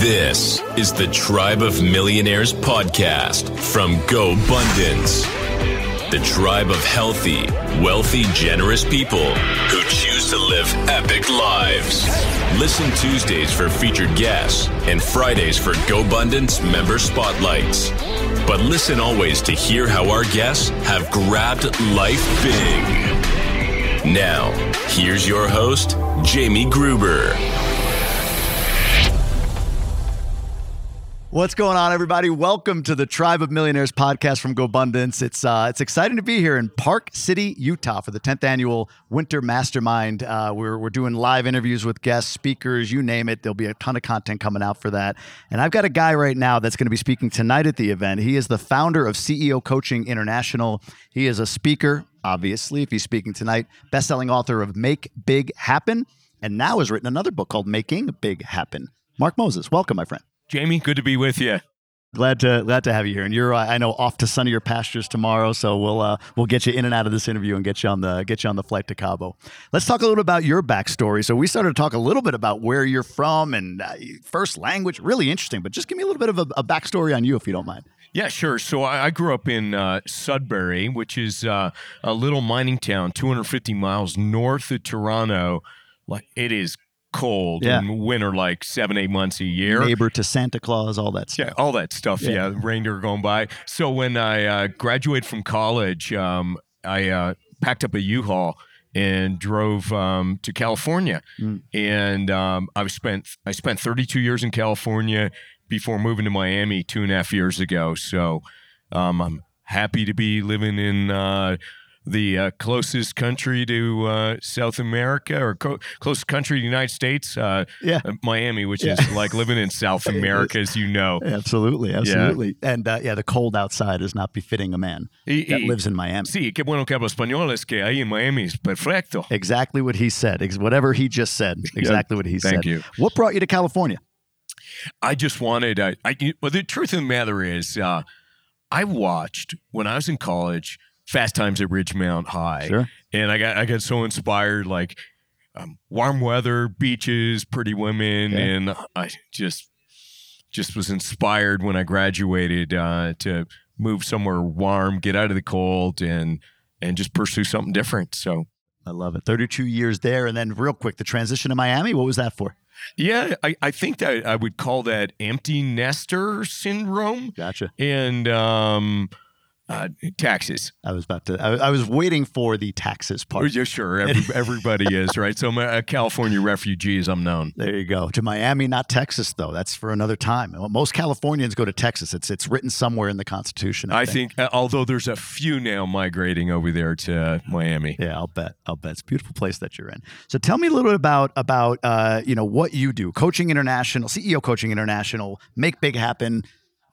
This is the Tribe of Millionaires podcast from Go GoBundance. The tribe of healthy, wealthy, generous people who choose to live epic lives. Listen Tuesdays for featured guests and Fridays for Go GoBundance member spotlights. But listen always to hear how our guests have grabbed life big. Now, here's your host, Jamie Gruber. What's going on, everybody? Welcome to the Tribe of Millionaires podcast from GoBundance. It's uh, it's exciting to be here in Park City, Utah, for the 10th annual Winter Mastermind. Uh, we're we're doing live interviews with guests, speakers, you name it. There'll be a ton of content coming out for that. And I've got a guy right now that's going to be speaking tonight at the event. He is the founder of CEO Coaching International. He is a speaker, obviously, if he's speaking tonight, best-selling author of Make Big Happen, and now has written another book called Making Big Happen. Mark Moses, welcome, my friend. Jamie, good to be with you. Glad to glad to have you here, and you're uh, I know off to sunnier pastures tomorrow, so we'll uh, we'll get you in and out of this interview and get you on the get you on the flight to Cabo. Let's talk a little about your backstory. So we started to talk a little bit about where you're from and uh, first language, really interesting. But just give me a little bit of a, a backstory on you, if you don't mind. Yeah, sure. So I, I grew up in uh, Sudbury, which is uh, a little mining town, 250 miles north of Toronto. Like it is cold Yeah. and winter like seven, eight months a year. Neighbor to Santa Claus, all that stuff. Yeah, all that stuff. Yeah. Yeah, reindeer going by. So when I uh, graduated from college, um, I uh, packed up a U-Haul and drove um, to California. Mm. And um, I spent I spent 32 years in California before moving to Miami two and a half years ago. So um, I'm happy to be living in. Uh, the uh, closest country to uh, South America or co- closest country to the United States, uh, Yeah. uh, Miami, which Yeah. is like living in South America, as you know. Absolutely, absolutely. And uh, yeah, the cold outside is not befitting a man Y- that y- lives in Miami. Sí, qué bueno que hablo español, es que ahí en Miami es perfecto. Exactly what he said. Ex- whatever he just said. Exactly what he said. Thank you. What brought you to California? I just wanted, I, I, well, the truth of the matter is, uh, I watched when I was in college Fast Times at Ridgemont High. Sure. And I got, I got so inspired, like um, warm weather, beaches, pretty women. Yeah. And I just, just was inspired when I graduated uh, to move somewhere warm, get out of the cold and, and just pursue something different. So, I love it. 32 years there. And then, real quick, the transition to Miami, what was that for? Yeah, I, I think that I would call that empty nester syndrome Gotcha. and um, uh, taxes. I was about to, I, I was waiting for the taxes part. yeah, sure. Every, everybody is, right? So a California refugee, as I'm known. There you go. To Miami, not Texas, though. That's for another time. Most Californians go to Texas. It's it's written somewhere in the Constitution. I, I think, uh, although there's a few now migrating over there to Miami. Yeah, I'll bet. I'll bet it's a beautiful place that you're in. So tell me a little bit about about uh, you know what you do. Coaching International, CEO Coaching International, make big happen.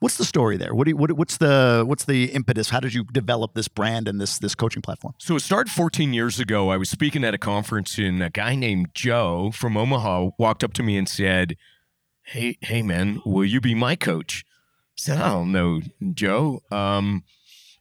What's the story there? What do you, what, what's the what's the impetus? How did you develop this brand and this this coaching platform? So it started 14 years ago. I was speaking at a conference, and a guy named Joe from Omaha walked up to me and said, "Hey, hey, man, will you be my coach?" I said, "I don't know, Joe." Um,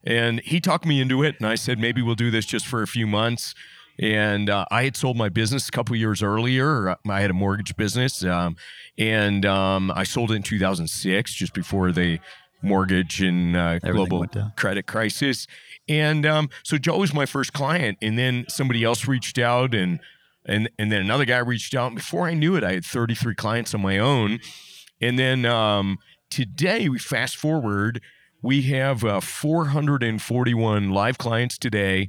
and he talked me into it, and I said, "Maybe we'll do this just for a few months." And uh, I had sold my business a couple years earlier. I had a mortgage business, um, and um, I sold it in 2006, just before the mortgage and uh, global credit crisis. And um, so Joe was my first client, and then somebody else reached out, and and and then another guy reached out. And before I knew it, I had 33 clients on my own. And then um, today, we fast forward, we have uh, 441 live clients today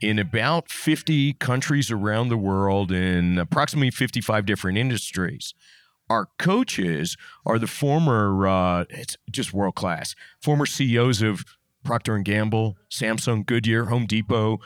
in about 50 countries around the world in approximately 55 different industries. Our coaches are the former, uh, it's just world class, former CEOs of Procter and Gamble, Samsung, Goodyear, Home Depot,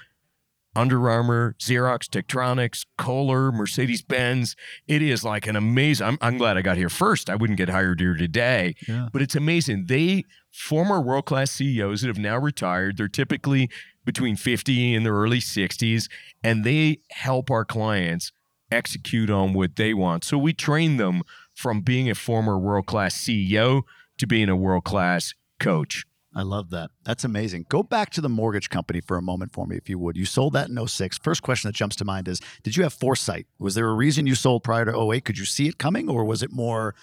Under Armour, Xerox, Tektronix, Kohler, Mercedes Benz. It is like an amazing. I'm, I'm glad I got here first. I wouldn't get hired here today, Yeah. but it's amazing. They former world class CEOs that have now retired. They're typically between 50 and their early 60s, and they help our clients execute on what they want. So we train them from being a former world class CEO to being a world class coach. I love that. That's amazing. Go back to the mortgage company for a moment for me, if you would. You sold that in 06. First question that jumps to mind is Did you have foresight? Was there a reason you sold prior to 08? Could you see it coming, or was it more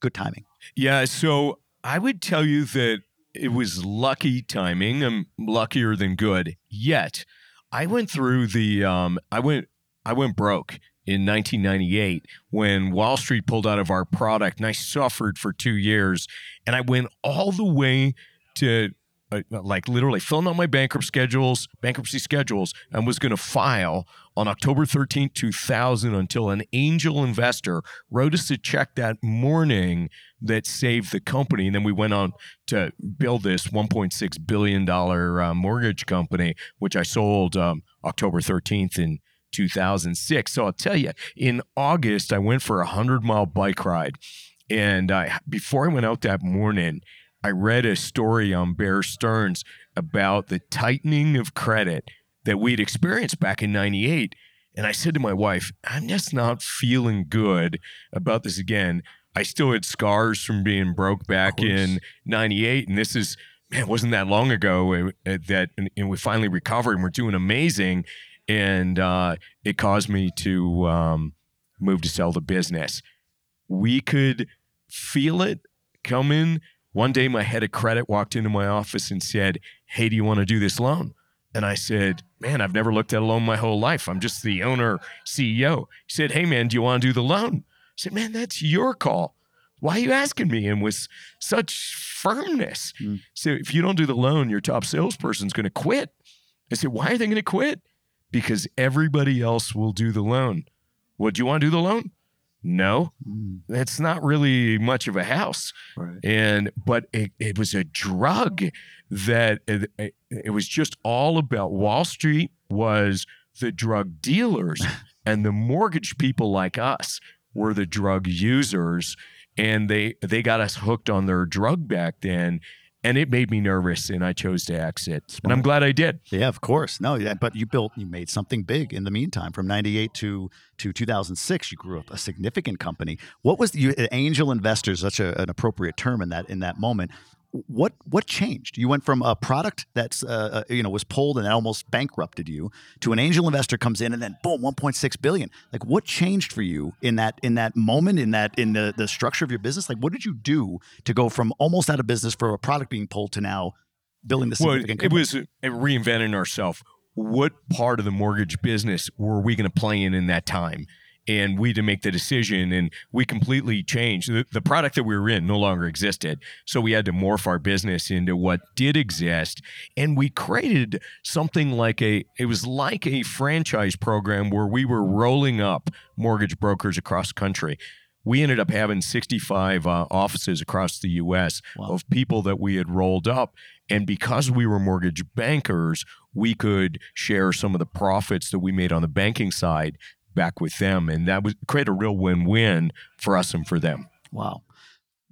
good timing? Yeah. So I would tell you that it was lucky timing. I'm luckier than good. Yet I went through the um, I went I went broke in 1998 when Wall Street pulled out of our product and I suffered for 2 years and I went all the way to uh, like literally filling out my bankrupt schedules, bankruptcy schedules, and was going to file on October 13th, 2000 until an angel investor wrote us a check that morning that saved the company. And then we went on to build this $1.6 billion uh, mortgage company, which I sold um, October 13th in 2006. So I'll tell you, in August, I went for a 100 mile bike ride. And I, before I went out that morning, I read a story on Bear Stearns about the tightening of credit that we'd experienced back in 98. And I said to my wife, I'm just not feeling good about this again. I still had scars from being broke back in 98. And this is, man, it wasn't that long ago uh, uh, that and we finally recovered and we're doing amazing. And uh, it caused me to um, move to sell the business. We could feel it coming one day, my head of credit walked into my office and said, Hey, do you want to do this loan? And I said, Man, I've never looked at a loan my whole life. I'm just the owner, CEO. He said, Hey, man, do you want to do the loan? I said, Man, that's your call. Why are you asking me? And with such firmness. Mm. So if you don't do the loan, your top salesperson's going to quit. I said, Why are they going to quit? Because everybody else will do the loan. Would you want to do the loan? No, mm. that's not really much of a house. Right. And but it, it was a drug that it, it was just all about Wall Street was the drug dealers and the mortgage people like us were the drug users and they they got us hooked on their drug back then and it made me nervous and i chose to exit. Smart. and i'm glad i did. Yeah of course. No yeah but you built you made something big in the meantime. From 98 to to 2006 you grew up a significant company. What was the, you, angel investors such a, an appropriate term in that in that moment what what changed? You went from a product that's uh, uh, you know was pulled and almost bankrupted you to an angel investor comes in and then boom, 1.6 billion. Like what changed for you in that in that moment in that in the the structure of your business? Like what did you do to go from almost out of business for a product being pulled to now building the significant? Well, it was uh, reinventing ourselves. What part of the mortgage business were we going to play in in that time? And we to make the decision and we completely changed the, the, product that we were in no longer existed so we had to morph our business into what did exist and we created something like a it was like a franchise program where we were rolling up mortgage brokers across the country we ended up having 65 uh, offices across the US wow. of people that we had rolled up. And because we were mortgage bankers, we could share some of the profits that we made on the banking side back with them, and that would create a real win-win for us and for them. Wow.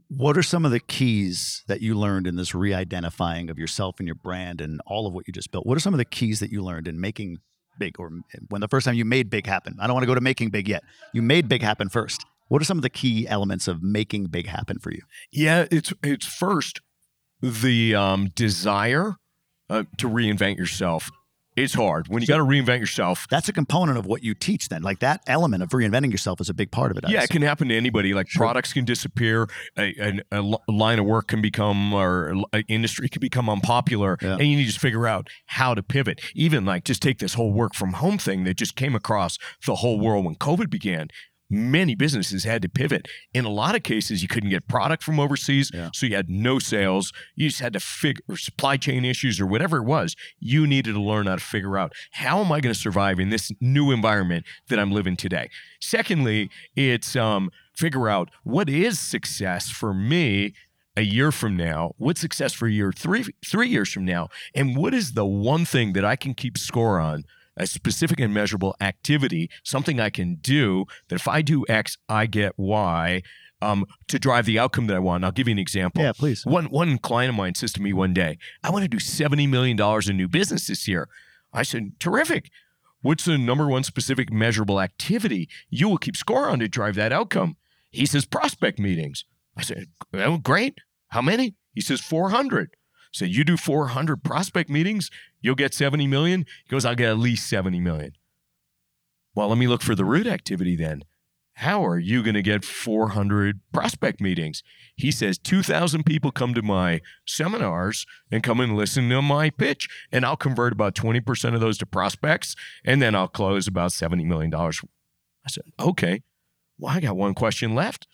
What are some of the keys that you learned in this re-identifying of yourself and your brand and all of what you just built? What are some of the keys that you learned in making big or when the first time you made big happen? I don't want to go to making big yet. You made big happen first. What are some of the key elements of making big happen for you? Yeah, it's it's first the um, desire uh, to reinvent yourself it's hard when you so, got to reinvent yourself. That's a component of what you teach. Then, like that element of reinventing yourself is a big part of it. yeah, it can happen to anybody. Like sure. products can disappear, a, a, a, line of work can become, or an industry can become unpopular, yeah. and you need to figure out how to pivot. Even like just take this whole work from home thing that just came across the whole world when COVID began many businesses had to pivot. In a lot of cases, you couldn't get product from overseas, yeah. so you had no sales. You just had to figure supply chain issues or whatever it was. You needed to learn how to figure out how am I going to survive in this new environment that I'm living today. Secondly, it's um, figure out what is success for me a year from now? what success for a year three three years from now? And what is the one thing that I can keep score on a specific and measurable activity, something I can do that if I do X, I get Y. Um, to drive the outcome that I want. I'll give you an example. Yeah, please. One one client of mine says to me one day, "I want to do seventy million dollars in new business this year." I said, "Terrific. What's the number one specific measurable activity you will keep score on to drive that outcome?" He says, "Prospect meetings." I said, "Oh, great. How many?" He says, 400. So you do 400 prospect meetings, you'll get 70 million. He goes, I'll get at least 70 million. Well, let me look for the root activity then. how are you going to get 400 prospect meetings? He says 2,000 people come to my seminars and come and listen to my pitch, and I'll convert about 20% of those to prospects, and then I'll close about $70 million. I said, okay, well, I got one question left.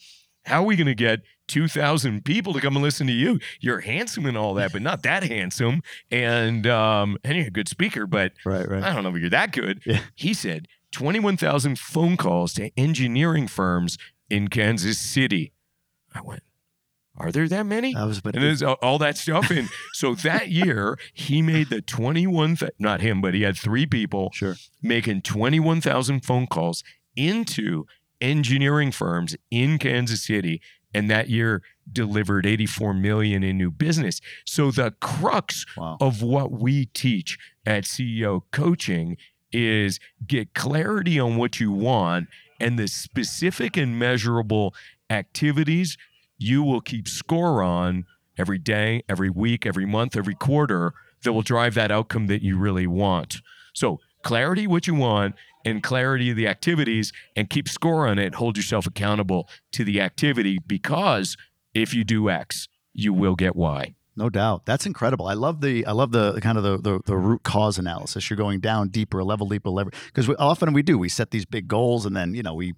How are we going to get 2,000 people to come and listen to you? You're handsome and all that, but not that handsome. And, um, and you're a good speaker, but Right, right. I don't know if you're that good. Yeah. He said 21,000 phone calls to engineering firms in Kansas City. I went, are there that many? I was, but and there's all, all that stuff. And so that year, he made the 21, th- not him, but he had three people sure. making 21,000 phone calls into engineering firms in Kansas City. And that year delivered 84 million in new business. So the crux Wow. of what we teach at CEO coaching is get clarity on what you want and the specific and measurable activities you will keep score on every day, every week, every month, every quarter that will drive that outcome that you really want. So, clarity what you want and clarity of the activities and keep score on it. Hold yourself accountable to the activity because if you do X, you will get Y. No doubt. That's incredible. I love the I love the kind of the the, the root cause analysis. You're going down deeper, a level deeper, level because often we do. We set these big goals and then you know we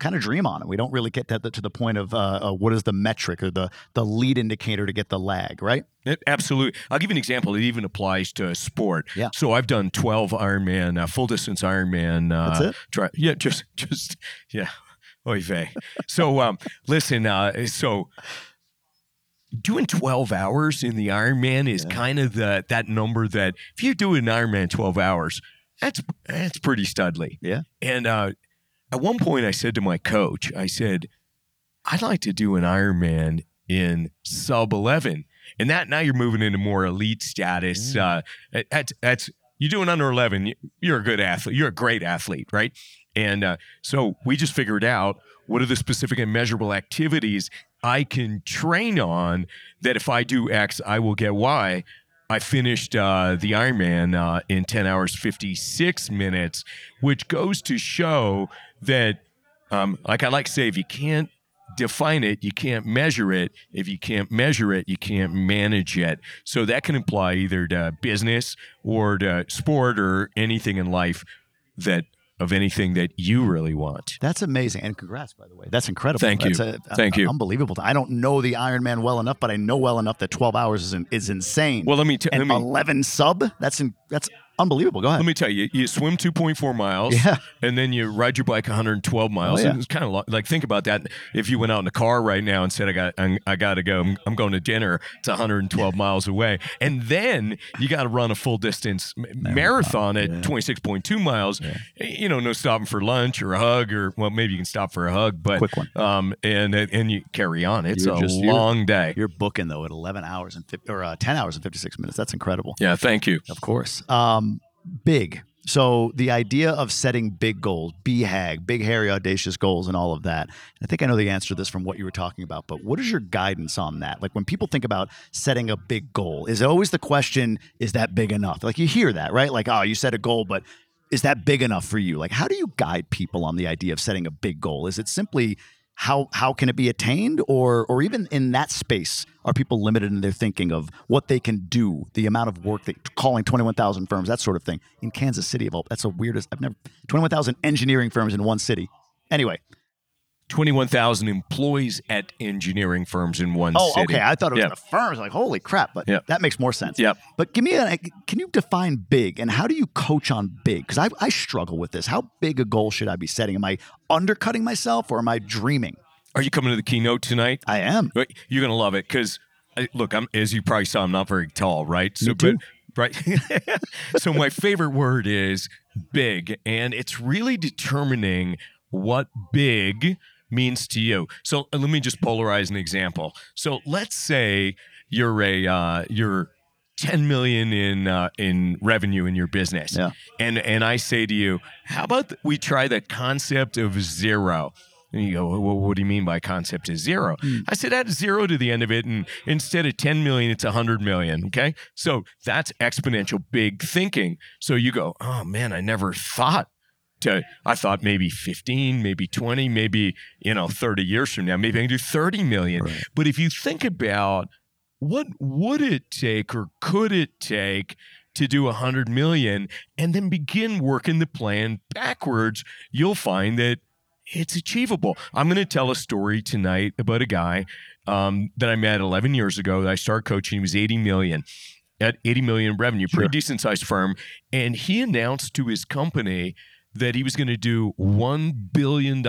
kind of dream on it. We don't really get to the, to the point of uh, uh, what is the metric or the the lead indicator to get the lag, right? It- absolutely. I'll give you an example. It even applies to sport. Yeah. So I've done 12 Ironman, uh, full distance Ironman. Uh, That's it? Try, yeah, just, just, yeah. Oy vey. So, um, listen, uh, so doing 12 hours in the Ironman is Yeah. kind of the, that number that if you do an Ironman 12 hours, that's, that's pretty studly. Yeah. And, uh, at one point I said to my coach, I said, I'd like to do an Ironman in sub 11 and that now you're moving into more elite status. Uh, that's that's you doing under eleven. you- You're a good athlete. You're a great athlete, right? And uh, so we just figured out what are the specific and measurable activities I can train on that if I do X, I will get Y. I finished uh, the Ironman uh, in 10 hours 56 minutes, which goes to show that, um, like I like to say, if you can't define it, you can't measure it. If you can't measure it, you can't manage it. So that can apply either to business or to sport or anything in life that of anything that you really want. That's amazing. And congrats, by the way. That's incredible. Thank you. That's a- a- Thank you. Unbelievable. I don't know the Iron Man well enough, but I know well enough that 12 hours is, in, is insane. Well, let me tell. me, 11 sub? That's in, that's unbelievable. Go ahead. let me tell you. You swim 2.4 miles. Yeah. and then you ride your bike 112 miles. Oh, yeah. It's kind of like think about that. If you went out in a car right now and said, "I got, I'm, I got to go. I'm, I'm going to dinner." It's 112 miles away, and then you got to run a full distance m- marathon at 26.2 miles. You know, no stopping for lunch or a hug, or well, maybe you can stop for a hug, but Quick one. Um, and and you carry on. It's You're a just- you're- long day. You're booking though at 11 hours and 50, or uh, 10 hours and 56 minutes. That's incredible. Yeah, thank you. Of course. Um, big. So the idea of setting big goals, BHAG, big, hairy, audacious goals, and all of that. I think I know the answer to this from what you were talking about. But what is your guidance on that? Like when people think about setting a big goal, is it always the question, is that big enough? Like you hear that, right? Like, oh, you set a goal, but is that big enough for you? Like, how do you guide people on the idea of setting a big goal? Is it simply how how can it be attained, or or even in that space, are people limited in their thinking of what they can do, the amount of work that calling twenty one thousand firms, that sort of thing? In Kansas City, of all, that's the weirdest. I've never twenty one thousand engineering firms in one city. Anyway, 21,000 employees at engineering firms in one oh, city. Oh, okay, I thought it was Yep. the firms. Like, holy crap! But Yep. that makes more sense. Yep. But give me a. Can you define big, and how do you coach on big? Because I I struggle with this. How big a goal should I be setting? Am I undercutting myself, or am I dreaming? Are you coming to the keynote tonight? I am. You're gonna love it because look, I'm as you probably saw, I'm not very tall, right? So, Me too. but right. so my favorite word is big, and it's really determining what big means to you. So uh, let me just polarize an example. So let's say you're a uh, you're 10 million in uh, in revenue in your business, Yeah. and and I say to you, how about we try the concept of zero? And you go, well, what do you mean by concept is zero? I said, add zero to the end of it, and instead of 10 million, it's 100 million. Okay. So that's exponential big thinking. So you go, oh man, I never thought to I thought maybe 15, maybe 20, maybe, you know, 30 years from now, maybe I can do 30 million. Right. But if you think about what would it take or could it take to do 100 million and then begin working the plan backwards, you'll find that it's achievable. I'm going to tell a story tonight about a guy um, that I met 11 years ago that I started coaching. He was 80 million at 80 million revenue, pretty Sure. decent sized firm. And he announced to his company that he was going to do $1 billion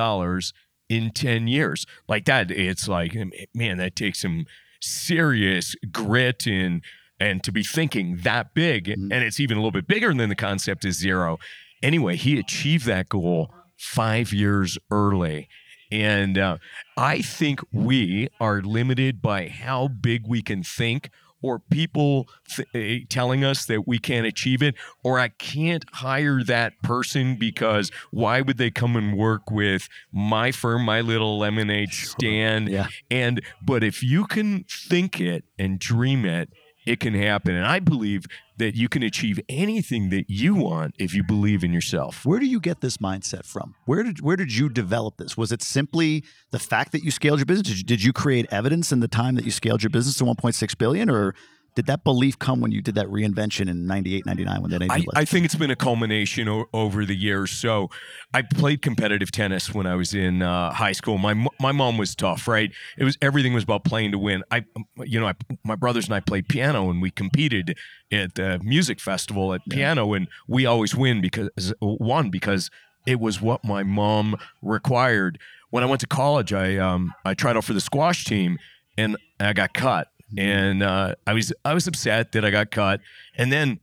in 10 years. Like that, it's like, man, that takes some serious grit and and to be thinking that big Mhm. and it's even a little bit bigger than the concept is zero anyway he achieved that goal five years early and uh, i think we are limited by how big we can think or people th- eh, telling us that we can't achieve it or i can't hire that person because why would they come and work with my firm my little lemonade stand Yeah. and but if you can think it and dream it, it can happen. And I believe that you can achieve anything that you want if you believe in yourself. Where do you get this mindset from? Where did where did you develop this? Was it simply the fact that you scaled your business? Did you, did you create evidence in the time that you scaled your business to 1.6 billion, or did that belief come when you did that reinvention in 98, 99 when that I, I think it's been a culmination o- over the years. So, I played competitive tennis when I was in uh, high school. My my mom was tough, right? It was everything was about playing to win. I, you know, I, my brothers and I played piano, and we competed at the music festival at piano, and we always win because won because it was what my mom required. When I went to college, I um I tried out for the squash team, and I got cut, and uh, I was I was upset that I got cut, and then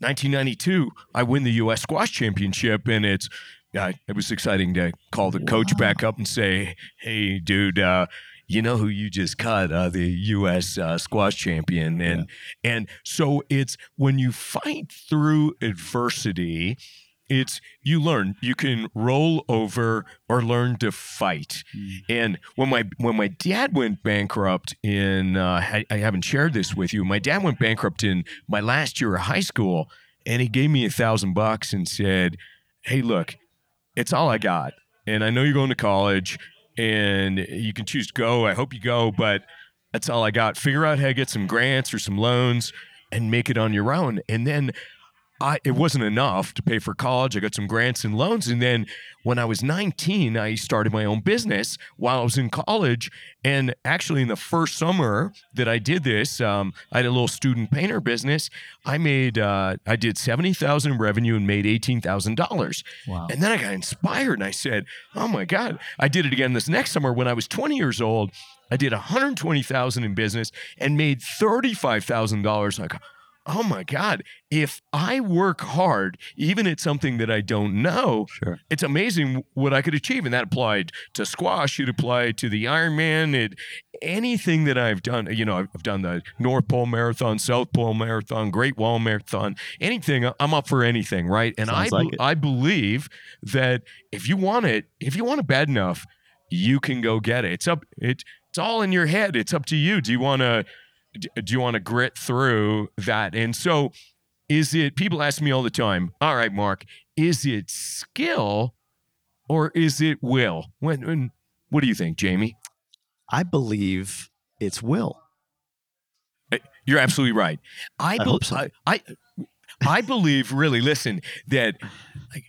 1992, I win the U.S. Squash Championship, and it's uh, it was exciting to call the coach back up and say, "Hey, dude, uh, you know who you just cut? Uh, the U.S. Uh, Squash Champion." And and so it's when you fight through adversity, it's you learn you can roll over or learn to fight. And when my when my dad went bankrupt in, uh, I, I haven't shared this with you. My dad went bankrupt in my last year of high school, and he gave me a thousand bucks and said, "Hey, look, it's all I got, and I know you're going to college, and you can choose to go. I hope you go, but that's all I got. Figure out how to get some grants or some loans, and make it on your own. And then." I, it wasn't enough to pay for college. I got some grants and loans. And then when I was 19, I started my own business while I was in college. And actually, in the first summer that I did this, um, I had a little student painter business. I made, uh, I did 70,000 in revenue and made $18,000. wow. And then I got inspired and I said, "Oh my god, I did it again this next summer when I was 20 years old. I did 120,000 in business and made $35,000." I go, "Oh my god, if I work hard even at something that I don't know, Sure. it's amazing what I could achieve." And that applied to squash, it applied to the Ironman, it anything that I've done, you know, I've done the North Pole Marathon, South Pole Marathon, Great Wall Marathon, anything, uh, I'm up for anything, right? And I like. I believe that if you want it, if you want it bad enough, you can go get it. It's up. It, it's all in your head. It's up to you. Do you want to? Do you want to grit through that? And so, is it? People ask me all the time. All right, Mark, is it skill or is it will? When, when what do you think, Jamie? I believe it's will. Eh, you're absolutely right. I, I so. I, I I believe really. Listen, that like,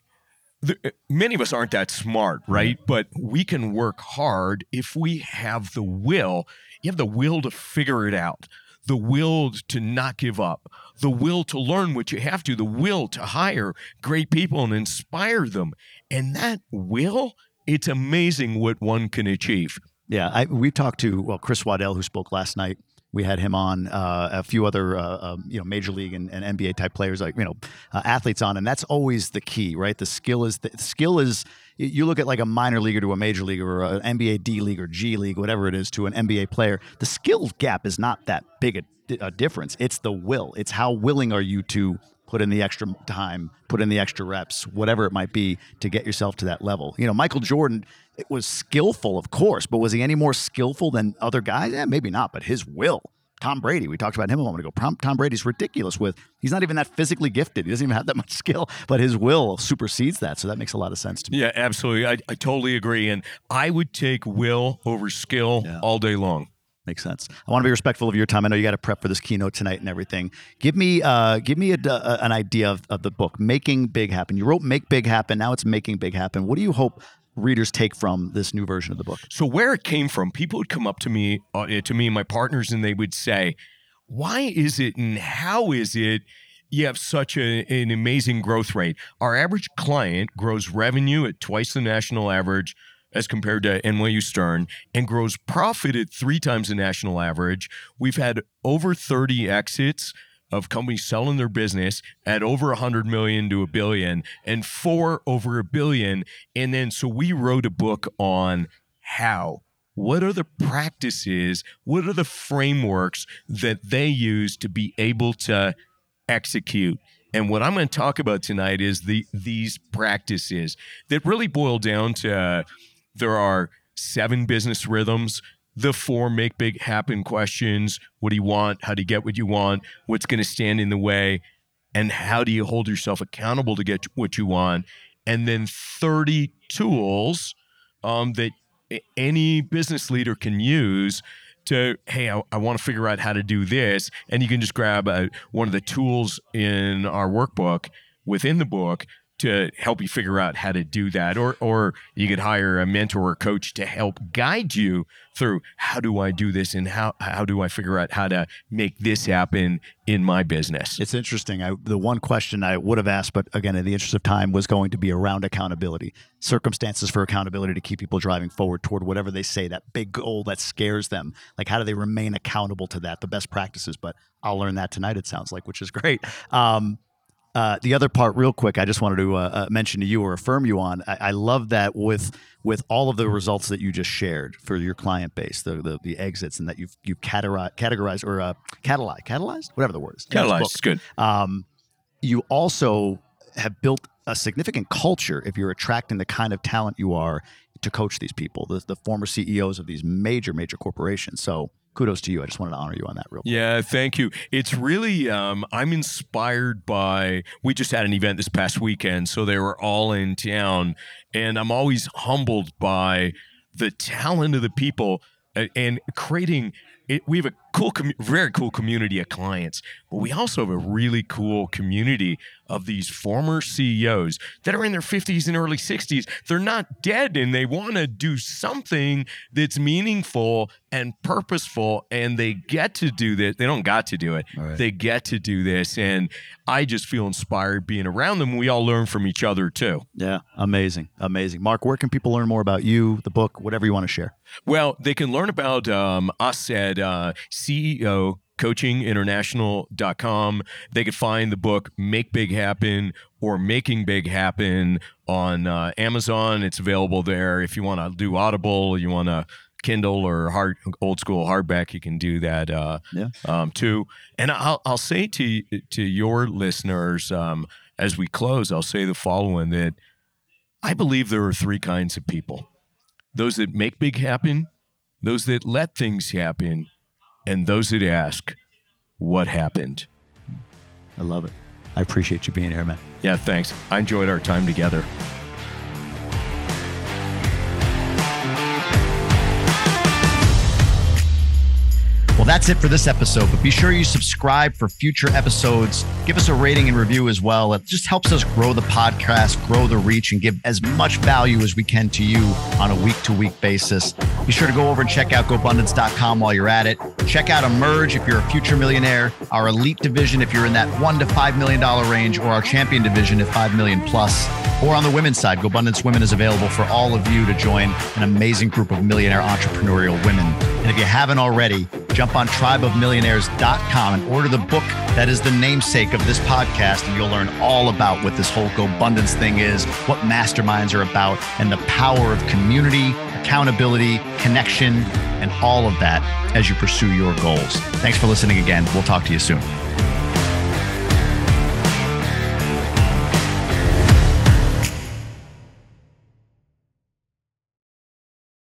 the, eh, many of us aren't that smart, mm-hmm. right? But we can work hard if we have the will. You have the will to figure it out, the will to not give up, the will to learn what you have to, the will to hire great people and inspire them, and that will. It's amazing what one can achieve. Yeah, I, we talked to well Chris Waddell who spoke last night. We had him on uh, a few other uh, um, you know major league and, and NBA type players like you know uh, athletes on, and that's always the key, right? The skill is the skill is you look at like a minor leaguer to a major leaguer or an NBA D league or G league, whatever it is, to an NBA player. The skill gap is not that big a, a difference. It's the will. It's how willing are you to put in the extra time, put in the extra reps, whatever it might be to get yourself to that level. You know, Michael Jordan was skillful, of course, but was he any more skillful than other guys? Yeah, maybe not, but his will Tom Brady. We talked about him a moment ago. Tom, Tom Brady's ridiculous with he's not even that physically gifted. He doesn't even have that much skill, but his will supersedes that. So that makes a lot of sense to me. Yeah, absolutely. I, I totally agree. And I would take will over skill Yeah. all day long. Makes sense. I want to be respectful of your time. I know you got to prep for this keynote tonight and everything. Give me, uh, give me a, a- an idea of, of the book, Making Big Happen. You wrote Make Big Happen. Now it's Making Big Happen. What do you hope readers take from this new version of the book? So where it came from, people would come up to me, uh, to me and my partners, and they would say, "Why is it and how is it you have such a, an amazing growth rate? Our average client grows revenue at twice the national average." As compared to NYU Stern, and grows profit at three times the national average. We've had over 30 exits of companies selling their business at over 100 million to a billion and four over a billion. And then so we wrote a book on how. What are the practices? What are the frameworks that they use to be able to execute? And what i'm going to talk about tonight is the these practices that really boil down to uh, there are seven business rhythms the four make big happen questions. What do you want? How do you get what you want? What's going to stand in the way? And how do you hold yourself accountable to get what you want? And then 30 tools um, that any business leader can use to hey i, I want to figure out how to do this. And you can just grab uh one of the tools in our workbook within the book to help you figure out how to do that or or you could hire a mentor or coach to help guide you through how do i do this and how how do i figure out how to make this happen in my business It's interesting. I, the one question I would have asked, but again, in the interest of time, was going to be around accountability, circumstances for accountability to keep people driving forward toward whatever they say, that big goal that scares them. Like, how do they remain accountable to that? The best practices. But I'll learn that tonight. It sounds like, which is great. Um, uh, the other part, real quick, I just wanted to uh, uh, mention to you or affirm you on. I, I love that with with all of the results that you just shared for your client base, the the, the exits, and that you've you've categorized, categorized or uh, catalyzed, catalyzed, whatever the word is. Yeah, it's is good um, you also have built a significant culture if you're attracting the kind of talent you are to coach these people, the, the former CEOs of these major, major corporations. So kudos to you. I just wanted to honor you on that real quick. Yeah, thank you. It's really, um, I'm inspired by, we just had an event this past weekend, so they were all in town. And I'm always humbled by the talent of the people and creating. It, we have a cool, commu- very cool community of clients, but we also have a really cool community of these former CEOs that are in their 50s and early 60s. They're not dead and they want to do something that's meaningful and purposeful, and they get to do this. They don't got to do it, Right. they get to do this. And I just feel inspired being around them. We all learn from each other too. Yeah, amazing, amazing. Mark, where can people learn more about you, the book, whatever you want to share? Well, they can learn about um, us at uh, CEO coachinginternational.com. They could find the book Make Big Happen or Making Big Happen on uh, Amazon. It's available there. If you want to do Audible, you want to Kindle or hard old school hardback, you can do that uh, Yeah. um, too. And I'll, I'll say to to your listeners um, as we close, I'll say the following: that I believe there are three kinds of people those that make big happen, those that let things happen, and those that ask, What happened? I love it. I appreciate you being here, man. Yeah, thanks. I enjoyed our time together. Well, that's it for this episode, but be sure you subscribe for future episodes. Give us a rating and review as well. It just helps us grow the podcast, grow the reach, and give as much value as we can to you on a week to week basis. Be sure to go over and check out GoBundance.com while you're at it. Check out Emerge if you're a future millionaire, our elite division if you're in that one to $5 million range, or our champion division at 5 million plus. Or on the women's side, GoBundance Women is available for all of you to join an amazing group of millionaire entrepreneurial women. And if you haven't already, jump on tribeofmillionaires.com and order the book that is the namesake of this podcast. And you'll learn all about what this whole GoBundance thing is, what masterminds are about, and the power of community, accountability, connection, and all of that as you pursue your goals. Thanks for listening again. We'll talk to you soon.